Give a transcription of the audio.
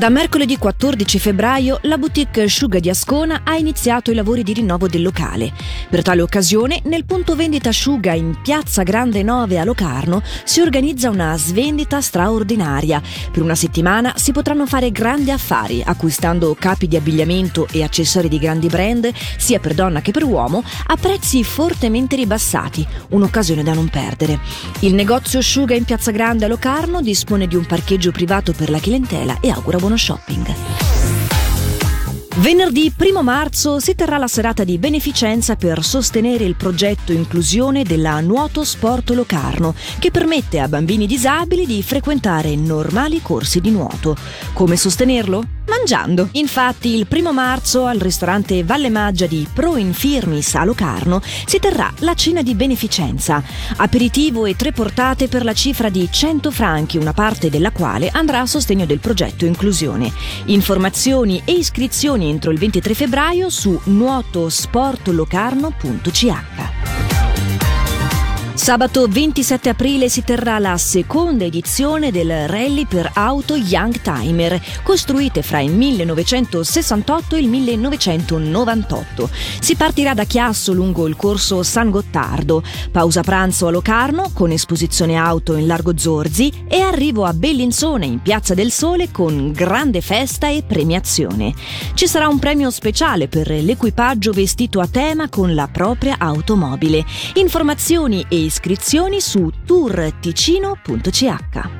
Da mercoledì 14 febbraio la boutique Sciuga di Ascona ha iniziato i lavori di rinnovo del locale. Per tale occasione, nel punto vendita Sciuga in Piazza Grande 9 a Locarno si organizza una svendita straordinaria. Per una settimana si potranno fare grandi affari acquistando capi di abbigliamento e accessori di grandi brand, sia per donna che per uomo, a prezzi fortemente ribassati, un'occasione da non perdere. Il negozio Sciuga in Piazza Grande a Locarno dispone di un parcheggio privato per la clientela e augura buon shopping. Venerdì 1 marzo si terrà la serata di beneficenza per sostenere il progetto inclusione della Nuoto Sport Locarno, che permette a bambini disabili di frequentare normali corsi di nuoto. Come sostenerlo? mangiando. Infatti il primo marzo al ristorante Valle Maggia di Pro Infirmis a Locarno si terrà la cena di beneficenza. Aperitivo e tre portate per la cifra di 100 franchi, una parte della quale andrà a sostegno del progetto Inclusione. Informazioni e iscrizioni entro il 23 febbraio su nuotosportlocarno.ch. Sabato 27 aprile si terrà la seconda edizione del rally per auto Young Timer, costruite fra il 1968 e il 1998. Si partirà da Chiasso lungo il corso San Gottardo, pausa pranzo a Locarno con esposizione auto in Largo Zorzi e arrivo a Bellinzone in Piazza del Sole con grande festa e premiazione. Ci sarà un premio speciale per l'equipaggio vestito a tema con la propria automobile. Informazioni e iscrizioni su tourticino.ch.